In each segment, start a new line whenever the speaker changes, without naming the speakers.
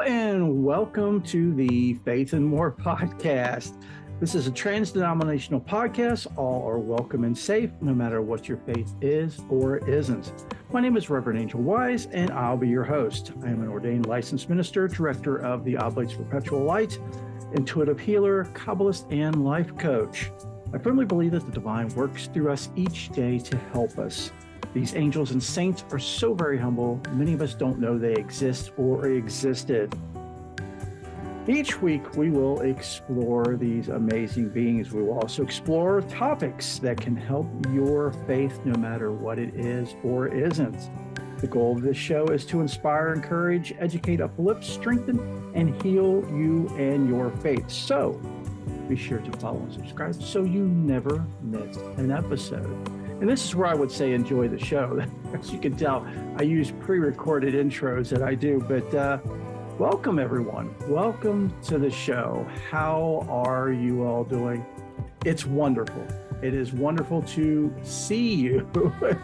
and welcome to the Faith and More podcast. This is a trans denominational podcast. All are welcome and safe, no matter what your faith is or isn't. My name is Reverend Angel Wise, and I'll be your host. I am an ordained licensed minister, director of the Oblates Perpetual Light, intuitive healer, Kabbalist, and life coach. I firmly believe that the divine works through us each day to help us. These angels and saints are so very humble, many of us don't know they exist or existed. Each week, we will explore these amazing beings. We will also explore topics that can help your faith, no matter what it is or isn't. The goal of this show is to inspire, encourage, educate, uplift, strengthen, and heal you and your faith. So be sure to follow and subscribe so you never miss an episode. And this is where I would say enjoy the show. As you can tell, I use pre recorded intros that I do, but uh, welcome everyone. Welcome to the show. How are you all doing? It's wonderful. It is wonderful to see you.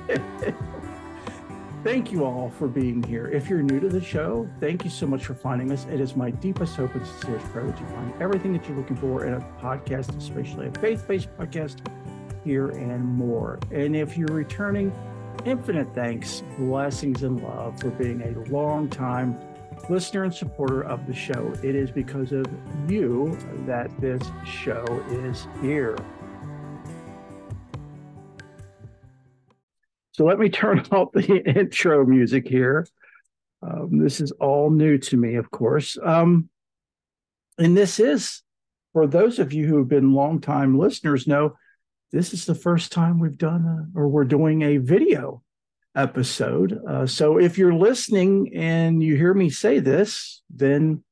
Thank you all for being here. If you're new to the show, thank you so much for finding us. It is my deepest hope and sincerest prayer that you find everything that you're looking for in a podcast, especially a faith based podcast here and more. And if you're returning, infinite thanks, blessings, and love for being a long time listener and supporter of the show. It is because of you that this show is here. So let me turn off the intro music here. Um, this is all new to me, of course. Um, and this is, for those of you who have been longtime listeners, know this is the first time we've done a, or we're doing a video episode. Uh, so if you're listening and you hear me say this, then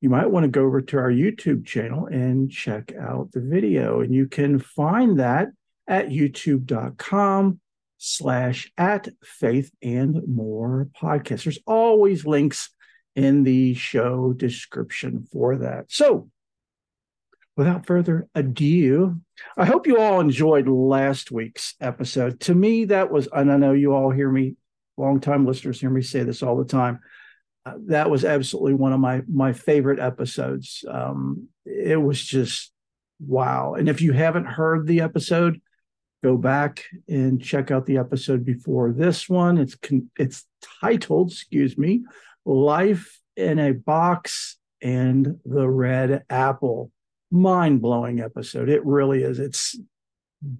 you might want to go over to our YouTube channel and check out the video. And you can find that at youtube.com slash at faith and more podcast. There's always links in the show description for that. So without further ado, I hope you all enjoyed last week's episode. To me, that was, and I know you all hear me, longtime listeners hear me say this all the time. Uh, that was absolutely one of my my favorite episodes. Um, it was just wow. And if you haven't heard the episode, go back and check out the episode before this one. It's it's titled, excuse me, "Life in a Box and the Red Apple." Mind blowing episode. It really is. It's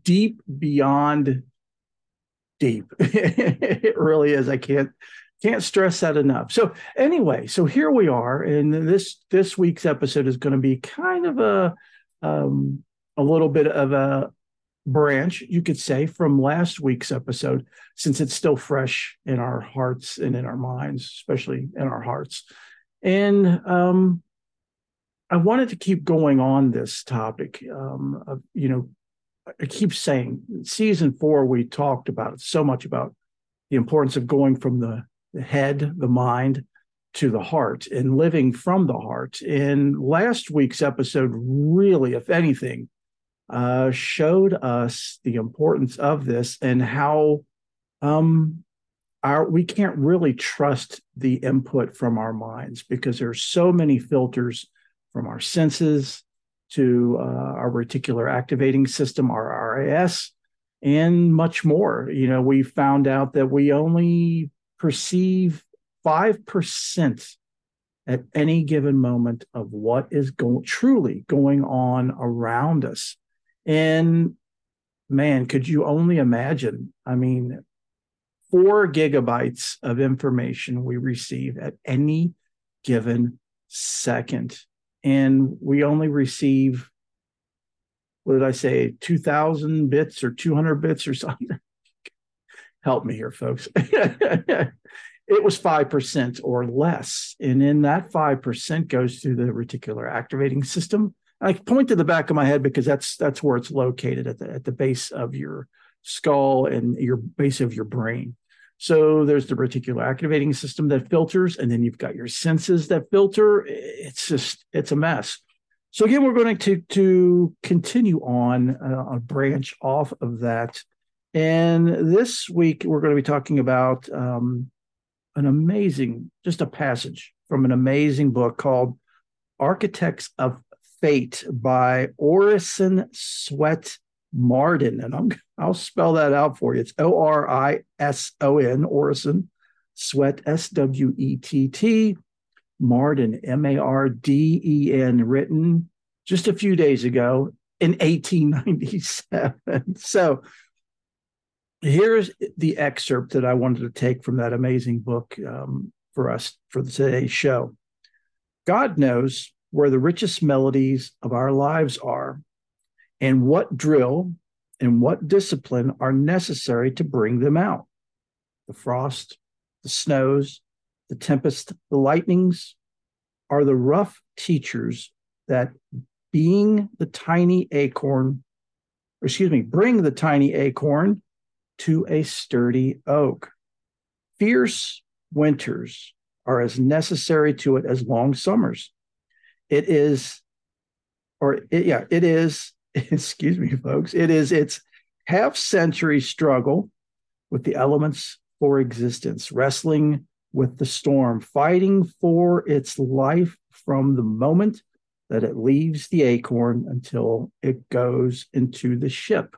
deep beyond deep. it really is. I can't can't stress that enough. So anyway, so here we are, and this this week's episode is going to be kind of a um, a little bit of a branch, you could say, from last week's episode, since it's still fresh in our hearts and in our minds, especially in our hearts. And um, I wanted to keep going on this topic. Um, of, you know, I keep saying season four, we talked about it, so much about the importance of going from the, the head, the mind, to the heart and living from the heart. And last week's episode, really, if anything, uh, showed us the importance of this and how um, our we can't really trust the input from our minds because there's so many filters from our senses to uh, our reticular activating system, our RAS, and much more. You know, we found out that we only perceive 5% at any given moment of what is going truly going on around us. And man, could you only imagine? I mean, four gigabytes of information we receive at any given second and we only receive what did I say, 2000 bits or 200 bits or something? Help me here, folks. it was 5% or less. And in that 5% goes through the reticular activating system. I point to the back of my head because that's that's where it's located at the at the base of your skull and your base of your brain. So there's the reticular activating system that filters, and then you've got your senses that filter. It's just it's a mess. So again, we're going to to continue on uh, a branch off of that, and this week we're going to be talking about um, an amazing, just a passage from an amazing book called Architects of Fate by Orison Swett Marden. And I'm, I'll spell that out for you. It's O R I S O N, Orison Swett S W E T T, Marden, M A R D E N, written just a few days ago in 1897. So here's the excerpt that I wanted to take from that amazing book um, for us for today's show. God knows where the richest melodies of our lives are and what drill and what discipline are necessary to bring them out. The frost, the snows, the tempest, the lightnings are the rough teachers that being the tiny acorn, excuse me, bring the tiny acorn to a sturdy oak. Fierce winters are as necessary to it as long summers. It is, or it, yeah, it is, excuse me, folks, it is its half century struggle with the elements for existence, wrestling with the storm, fighting for its life from the moment that it leaves the acorn until it goes into the ship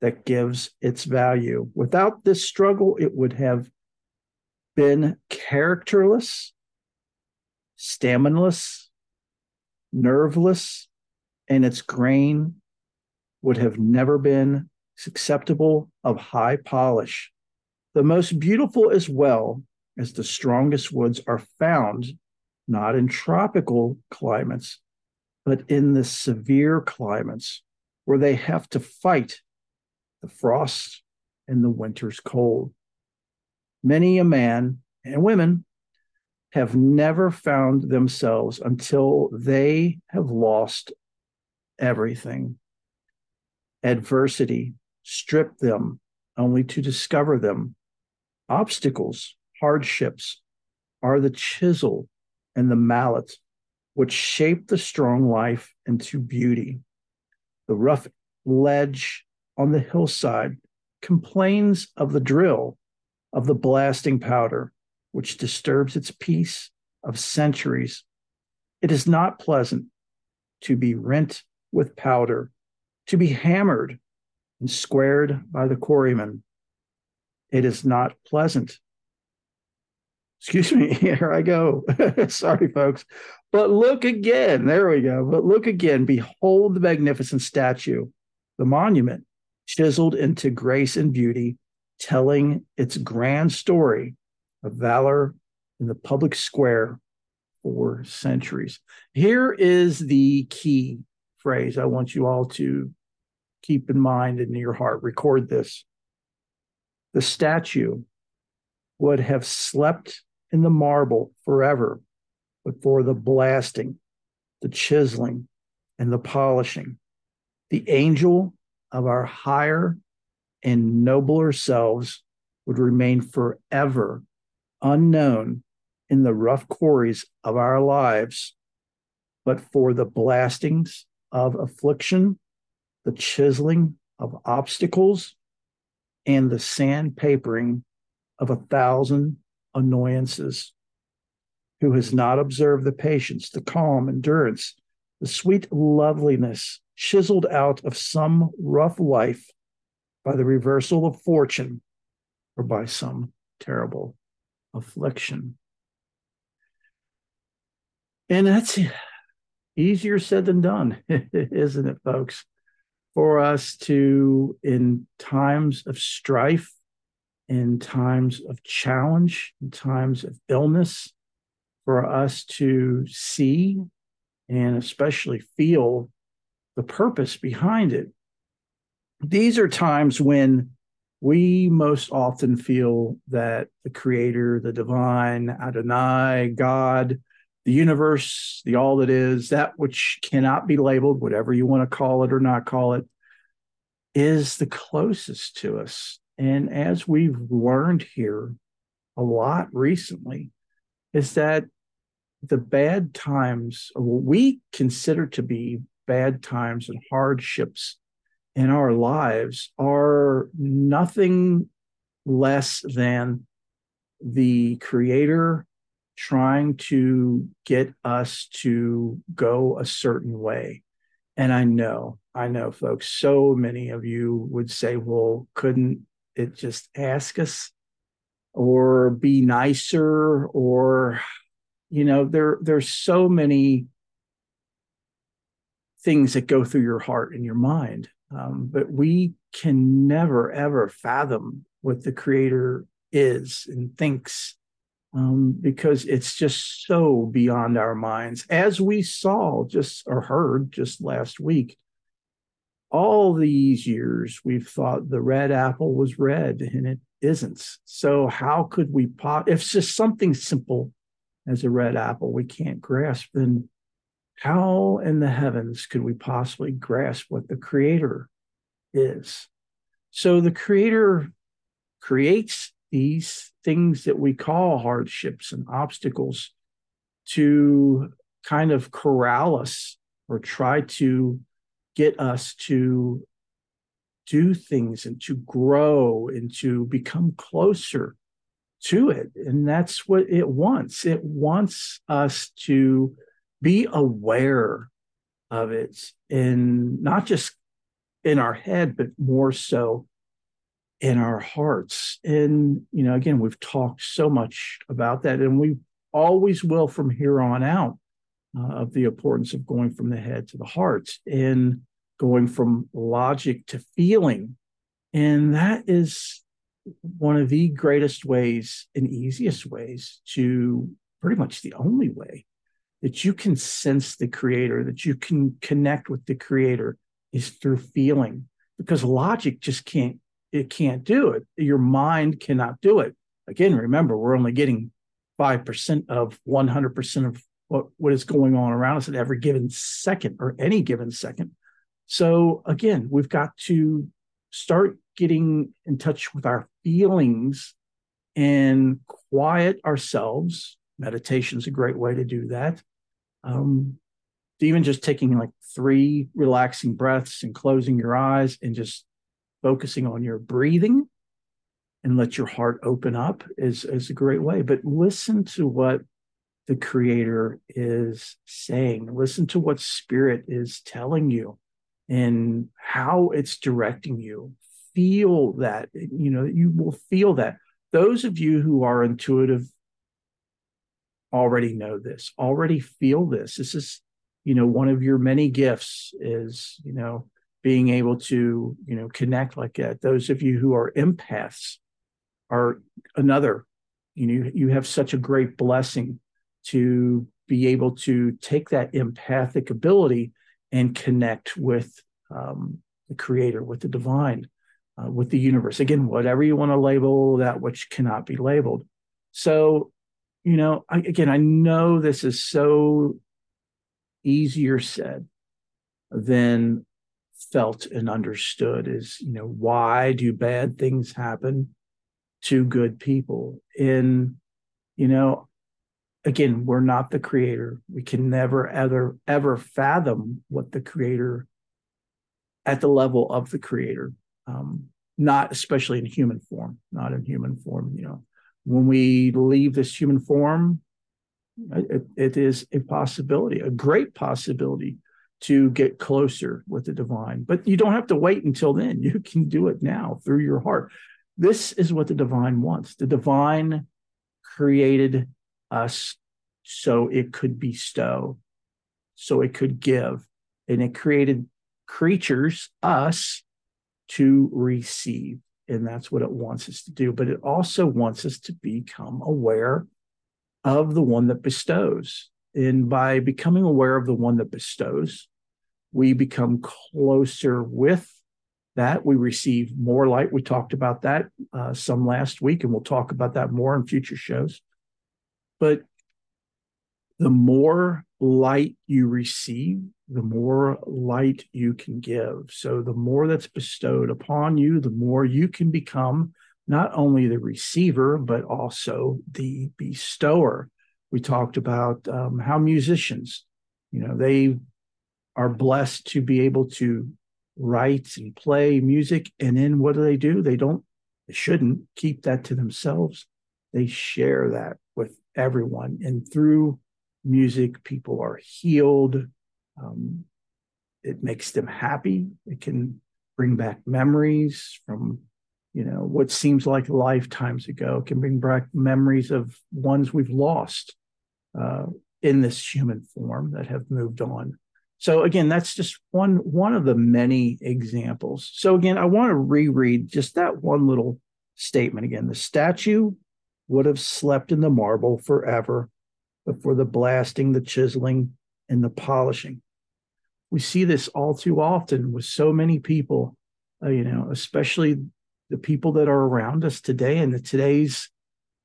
that gives its value. Without this struggle, it would have been characterless, staminaless, nerveless, and its grain would have never been susceptible of high polish. The most beautiful as well as the strongest woods are found not in tropical climates, but in the severe climates where they have to fight the frost and the winter's cold. Many a man and women have never found themselves until they have lost everything. Adversity stripped them only to discover them. Obstacles, hardships are the chisel and the mallet which shape the strong life into beauty. The rough ledge on the hillside complains of the drill of the blasting powder, which disturbs its peace of centuries. It is not pleasant to be rent with powder, to be hammered and squared by the quarryman. It is not pleasant. Excuse me, here I go. Sorry, folks. But look again. There we go. But look again. Behold the magnificent statue, the monument chiseled into grace and beauty, telling its grand story of valor in the public square for centuries. Here is the key phrase I want you all to keep in mind and in your heart. Record this. The statue would have slept in the marble forever, but for the blasting, the chiseling, and the polishing. The angel of our higher and nobler selves would remain forever unknown in the rough quarries of our lives, but for the blastings of affliction, the chiseling of obstacles, and the sandpapering of a thousand annoyances. Who has not observed the patience, the calm endurance, the sweet loveliness chiseled out of some rough life by the reversal of fortune or by some terrible affliction. And that's easier said than done, isn't it, folks? For us to, in times of strife, in times of challenge, in times of illness, for us to see and especially feel the purpose behind it. These are times when we most often feel that the creator, the divine, Adonai, God, the universe, the all that is, that which cannot be labeled, whatever you want to call it or not call it, is the closest to us. And as we've learned here a lot recently, is that the bad times, what we consider to be bad times and hardships in our lives, are nothing less than the creator trying to get us to go a certain way. And I know, I know, folks, so many of you would say, well, couldn't it just ask us or be nicer or you know there there's so many things that go through your heart and your mind um, but we can never ever fathom what the creator is and thinks um, because it's just so beyond our minds. As we saw just or heard just last week all these years we've thought the red apple was red and it isn't. So how could we pot if it's just something simple as a red apple we can't grasp then how in the heavens could we possibly grasp what the creator is? So the creator creates these things that we call hardships and obstacles to kind of corral us or try to get us to do things and to grow and to become closer to it. And that's what it wants. It wants us to be aware of it and not just in our head, but more so in our hearts. And, you know, again, we've talked so much about that and we always will from here on out uh, of the importance of going from the head to the heart and going from logic to feeling. And that is one of the greatest ways and easiest ways to pretty much the only way that you can sense the creator, that you can connect with the creator is through feeling because logic just can't it can't do it. Your mind cannot do it. Again, remember, we're only getting 5% of 100% of what, what is going on around us at every given second or any given second. So again, we've got to start getting in touch with our feelings and quiet ourselves. Meditation is a great way to do that. Um, even just taking like three relaxing breaths and closing your eyes and just focusing on your breathing and let your heart open up is, is a great way. But listen to what the creator is saying. Listen to what spirit is telling you and how it's directing you. Feel that, you know, you will feel that. Those of you who are intuitive already know this, already feel this. This is, you know, one of your many gifts is, you know, being able to, you know, connect like that. Those of you who are empaths are another, you know, you have such a great blessing to be able to take that empathic ability and connect with um, the creator, with the divine, uh, with the universe. Again, whatever you want to label that which cannot be labeled. So, you know, I, again, I know this is so easier said than felt and understood is, you know, why do bad things happen to good people? in you know, again, we're not the creator. We can never ever ever fathom what the creator at the level of the creator. Um, not especially in human form, not in human form. You know, when we leave this human form, it, it is a possibility, a great possibility to get closer with the divine. But you don't have to wait until then. You can do it now through your heart. This is what the divine wants. The divine created us so it could bestow, so it could give. And it created creatures, us, to receive. And that's what it wants us to do. But it also wants us to become aware of the one that bestows. And by becoming aware of the one that bestows, we become closer with that. We receive more light. We talked about that uh, some last week, and we'll talk about that more in future shows. But the more light you receive, the more light you can give. So, the more that's bestowed upon you, the more you can become not only the receiver, but also the bestower. We talked about um, how musicians, you know, they are blessed to be able to write and play music. And then what do they do? They don't, they shouldn't keep that to themselves. They share that with everyone. And through music, people are healed. Um, it makes them happy. It can bring back memories from, you know, what seems like lifetimes ago. It can bring back memories of ones we've lost uh, in this human form that have moved on. So again, that's just one one of the many examples. So again, I want to reread just that one little statement again. The statue would have slept in the marble forever before the blasting, the chiseling, and the polishing. We see this all too often with so many people, uh, you know, especially the people that are around us today and the today's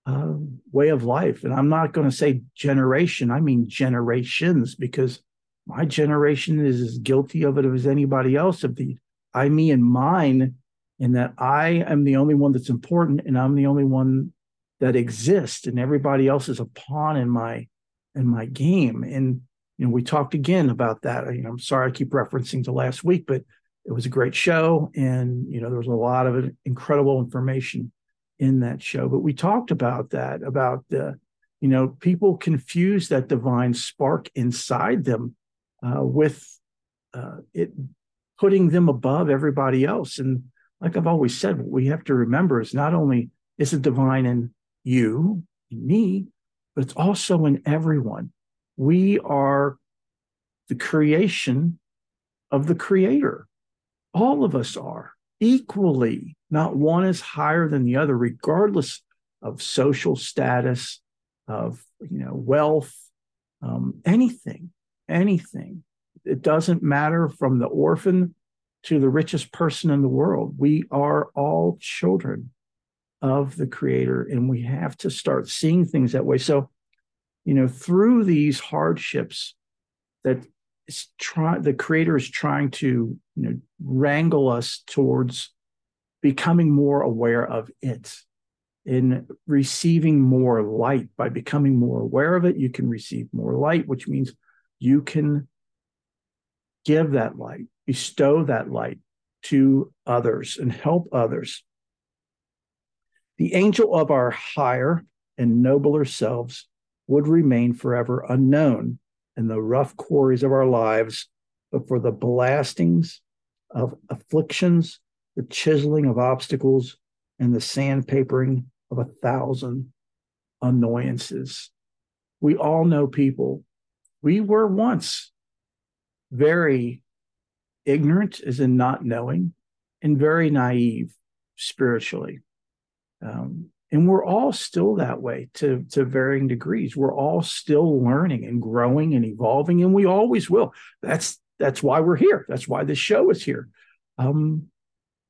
uh, way of life. And I'm not going to say generation, I mean generations, because my generation is as guilty of it as anybody else of the I, me, and mine, in that I am the only one that's important and I'm the only one that exists, and everybody else is a pawn in my in my game. And you know, we talked again about that. You know, I'm sorry I keep referencing to last week, but it was a great show, and you know, there was a lot of incredible information in that show. But we talked about that about the, you know, people confuse that divine spark inside them uh, with uh, it putting them above everybody else. And like I've always said, what we have to remember is not only is it divine in you, in me, but it's also in everyone. We are the creation of the creator. All of us are equally. Not one is higher than the other, regardless of social status, of you know wealth, um, anything anything. It doesn't matter from the orphan to the richest person in the world. We are all children of the creator and we have to start seeing things that way. So, you know, through these hardships that try the creator is trying to, you know, wrangle us towards becoming more aware of it in receiving more light by becoming more aware of it you can receive more light which means you can give that light, bestow that light to others and help others. The angel of our higher and nobler selves would remain forever unknown in the rough quarries of our lives, but for the blastings of afflictions, the chiseling of obstacles, and the sandpapering of a thousand annoyances. We all know people we were once very ignorant, as in not knowing, and very naive spiritually. Um, and we're all still that way to, to varying degrees. We're all still learning and growing and evolving, and we always will. That's that's why we're here. That's why this show is here. Um,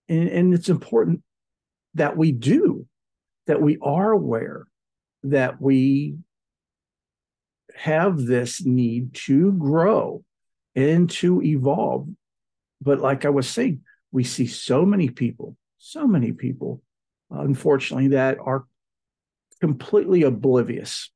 and, and it's important that we do, that we are aware, that we have this need to grow and to evolve. But like I was saying, we see so many people, so many people, unfortunately, that are completely oblivious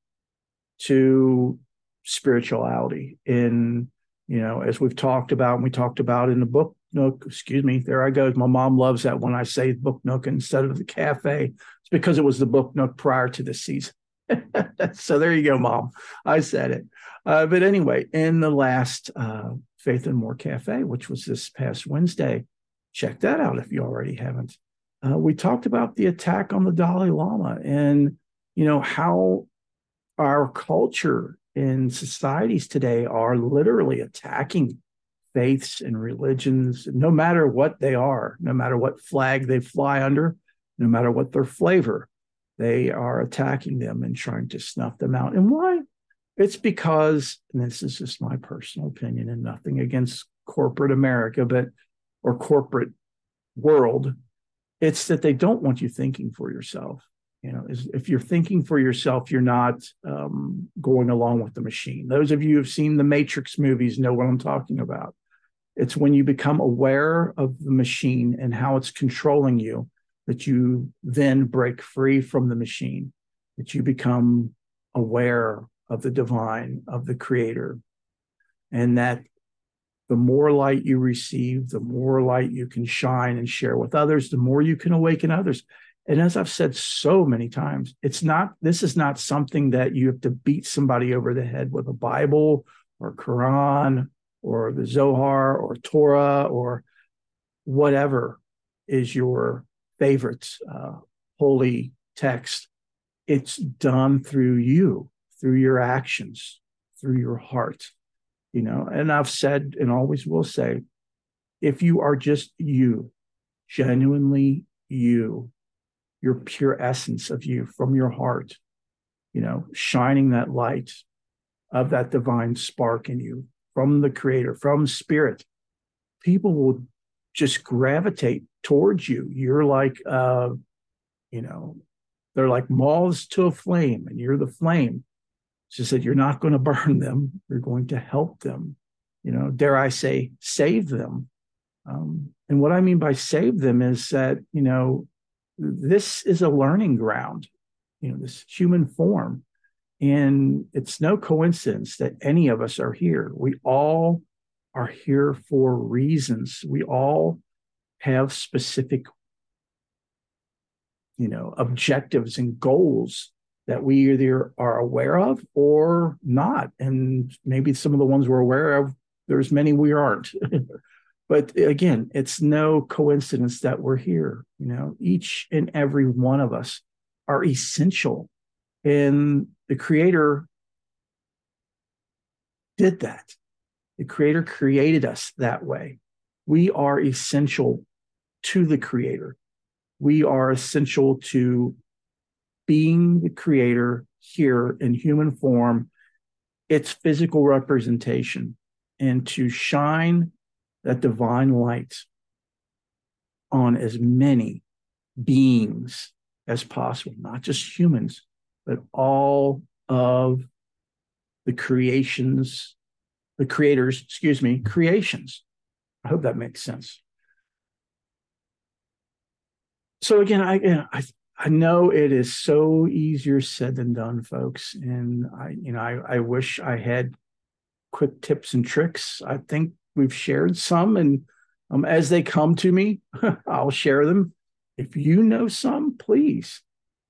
to spirituality. In, you know, as we've talked about, and we talked about in the book nook, excuse me, there I go. My mom loves that when I say book nook instead of the cafe. It's because it was the book nook prior to this season. so there you go, mom. I said it. Uh, but anyway, in the last uh, Faith and More Cafe, which was this past Wednesday, check that out if you already haven't. Uh, we talked about the attack on the Dalai Lama and you know how our culture and societies today are literally attacking faiths and religions, no matter what they are, no matter what flag they fly under, no matter what their flavor they are attacking them and trying to snuff them out. And why? It's because, and this is just my personal opinion and nothing against corporate America, but or corporate world, it's that they don't want you thinking for yourself. You know, if you're thinking for yourself, you're not um, going along with the machine. Those of you who've seen the Matrix movies know what I'm talking about. It's when you become aware of the machine and how it's controlling you that you then break free from the machine, that you become aware of the divine, of the creator, and that the more light you receive, the more light you can shine and share with others, the more you can awaken others. And as I've said so many times, it's not, this is not something that you have to beat somebody over the head with a Bible or Quran or the Zohar or Torah or whatever is your favorite uh, holy text. It's done through you, through your actions, through your heart. You know, and I've said and always will say, if you are just you, genuinely you, your pure essence of you from your heart, you know, shining that light of that divine spark in you from the creator, from spirit, people will just gravitate towards you. You're like, uh, you know, they're like moths to a flame, and you're the flame. She said, You're not going to burn them, you're going to help them. You know, dare I say, save them. Um, and what I mean by save them is that, you know, this is a learning ground, you know, this human form. And it's no coincidence that any of us are here. We all are here for reasons. We all have specific, you know, objectives and goals that we either are aware of or not. And maybe some of the ones we're aware of, there's many we aren't. but again, it's no coincidence that we're here. You know, each and every one of us are essential. And the creator did that. The creator created us that way. We are essential to the creator. We are essential to being the creator here in human form, its physical representation, and to shine that divine light on as many beings as possible, not just humans, but all of the creations, the creators, excuse me, creations. I hope that makes sense. So again, I, I I know it is so easier said than done, folks. And I, you know, I, I wish I had quick tips and tricks. I think we've shared some, and um, as they come to me, I'll share them. If you know some, please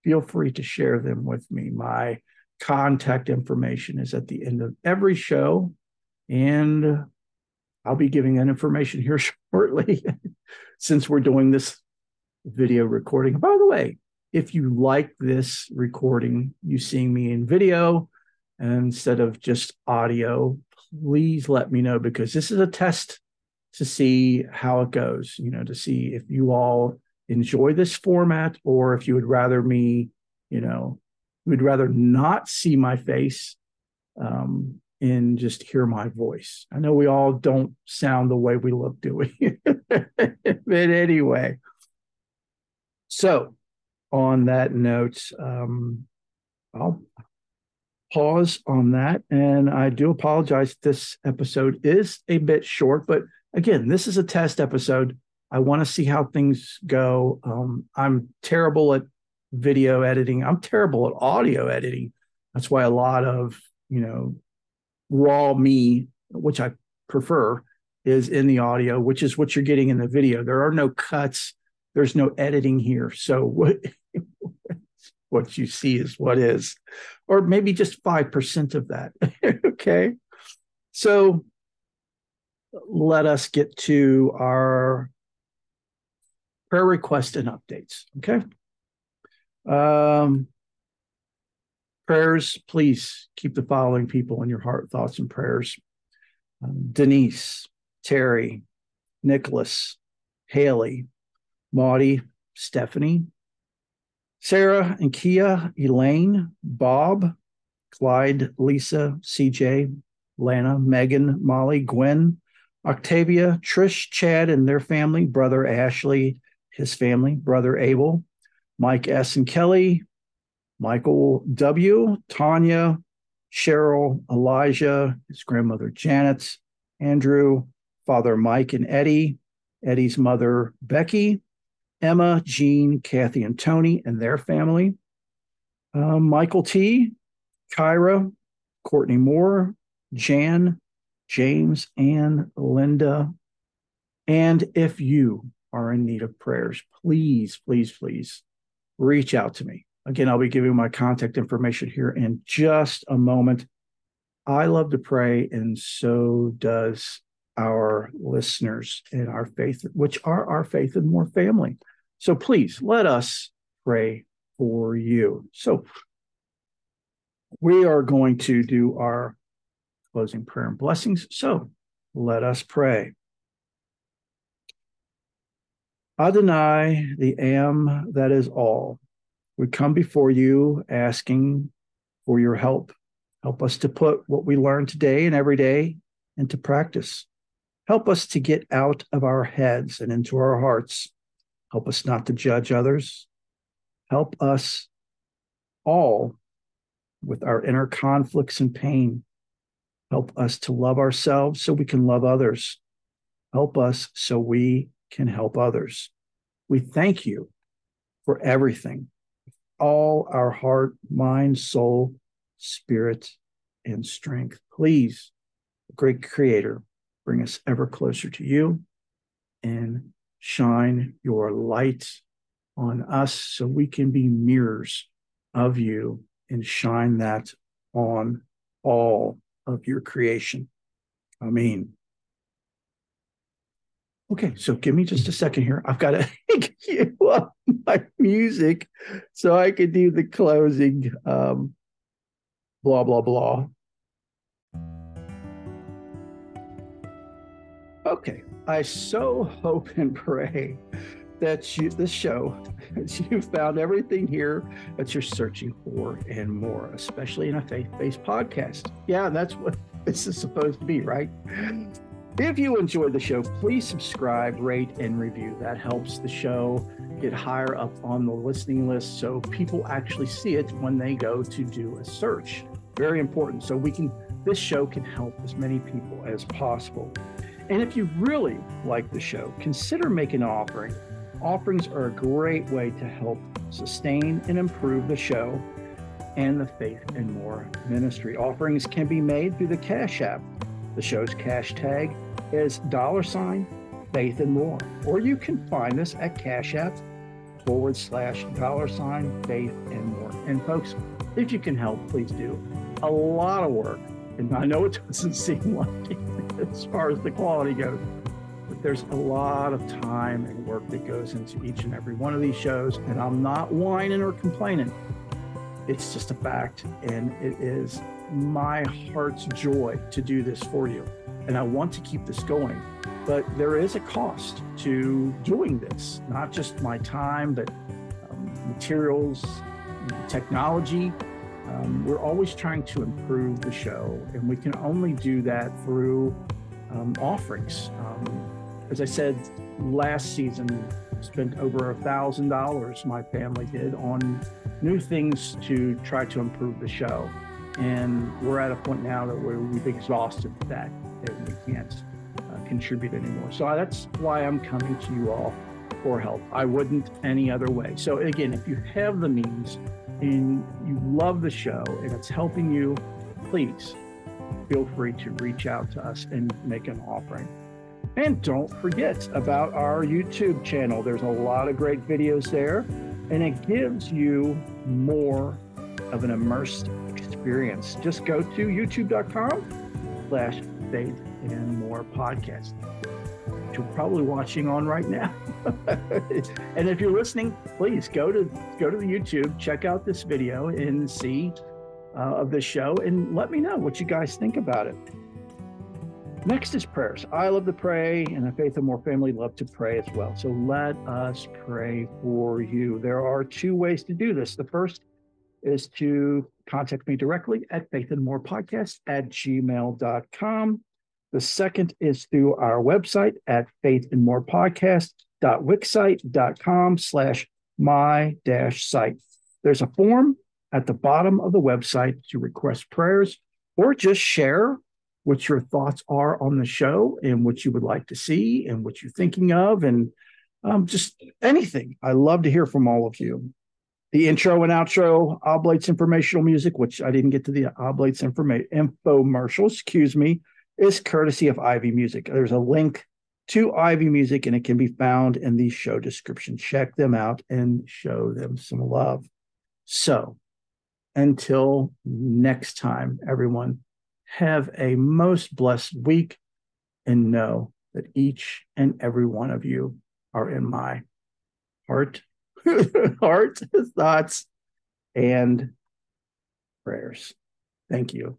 feel free to share them with me. My contact information is at the end of every show, and I'll be giving that information here shortly since we're doing this video recording. By the way, if you like this recording, you seeing me in video instead of just audio, please let me know because this is a test to see how it goes, you know, to see if you all enjoy this format or if you would rather me, you know, would rather not see my face um, and just hear my voice. I know we all don't sound the way we look, do we? but anyway, so on that note, um, I'll pause on that. And I do apologize. This episode is a bit short, but again, this is a test episode. I want to see how things go. Um, I'm terrible at video editing. I'm terrible at audio editing. That's why a lot of, you know, raw me, which I prefer, is in the audio, which is what you're getting in the video. There are no cuts. There's no editing here. So what what you see is what is, or maybe just 5% of that. okay. So let us get to our prayer request and updates. Okay. Um, prayers, please keep the following people in your heart, thoughts, and prayers um, Denise, Terry, Nicholas, Haley, Maudie, Stephanie, Sarah and Kia, Elaine, Bob, Clyde, Lisa, CJ, Lana, Megan, Molly, Gwen, Octavia, Trish, Chad, and their family, brother Ashley, his family, brother Abel, Mike S. and Kelly, Michael W., Tanya, Cheryl, Elijah, his grandmother Janet, Andrew, Father Mike and Eddie, Eddie's mother Becky, Emma, Jean, Kathy, and Tony and their family, um, Michael T, Kyra, Courtney Moore, Jan, James, and Linda. And if you are in need of prayers, please, please, please reach out to me. Again, I'll be giving my contact information here in just a moment. I love to pray, and so does our listeners and our faith, which are our faith and more family. So please let us pray for you. So we are going to do our closing prayer and blessings. So let us pray. Adonai, the Am that is all, we come before you asking for your help. Help us to put what we learn today and every day into practice. Help us to get out of our heads and into our hearts. Help us not to judge others. Help us all with our inner conflicts and pain. Help us to love ourselves so we can love others. Help us so we can help others. We thank you for everything, all our heart, mind, soul, spirit, and strength. Please, great creator, bring us ever closer to you and shine your light on us so we can be mirrors of you and shine that on all of your creation. I mean, okay, so give me just a second here. I've got to cue up my music so I could do the closing. Um, blah, blah, blah. Okay, I so hope and pray that you this show that you found everything here that you're searching for and more especially in a faith-based podcast yeah that's what this is supposed to be right if you enjoyed the show please subscribe rate and review that helps the show get higher up on the listening list so people actually see it when they go to do a search very important so we can this show can help as many people as possible and if you really like the show consider making an offering Offerings are a great way to help sustain and improve the show and the Faith and More ministry. Offerings can be made through the Cash App. The show's cash tag is dollar sign faith and more. Or you can find us at Cash App forward slash dollar sign faith and more. And folks, if you can help, please do. A lot of work. And I know it doesn't seem like it as far as the quality goes but there's a lot of time and work that goes into each and every one of these shows. And I'm not whining or complaining. It's just a fact. And it is my heart's joy to do this for you. And I want to keep this going. But there is a cost to doing this, not just my time, but um, materials, technology. Um, we're always trying to improve the show, and we can only do that through um, offerings. Um, as I said last season, spent over a thousand dollars. My family did on new things to try to improve the show, and we're at a point now that we've exhausted that and we can't contribute anymore. So that's why I'm coming to you all for help. I wouldn't any other way. So again, if you have the means and you love the show and it's helping you, please feel free to reach out to us and make an offering. And don't forget about our YouTube channel. There's a lot of great videos there, and it gives you more of an immersed experience. Just go to youtube.com slash faith and more podcasts, Which you're probably watching on right now. and if you're listening, please go to go to the YouTube, check out this video and see uh, of the show and let me know what you guys think about it. Next is prayers. I love to pray, and the Faith and More family love to pray as well. So let us pray for you. There are two ways to do this. The first is to contact me directly at Faith and More Podcast at gmail.com. The second is through our website at Faith and More Podcast.wixsite.com slash my dash site. There's a form at the bottom of the website to request prayers or just share what your thoughts are on the show and what you would like to see and what you're thinking of and um, just anything. I love to hear from all of you. The intro and outro Oblates informational music, which I didn't get to the Oblates information infomercial, excuse me, is courtesy of Ivy Music. There's a link to Ivy Music, and it can be found in the show description. Check them out and show them some love. So, until next time, everyone, have a most blessed week and know that each and every one of you are in my heart, heart, thoughts, and prayers. Thank you.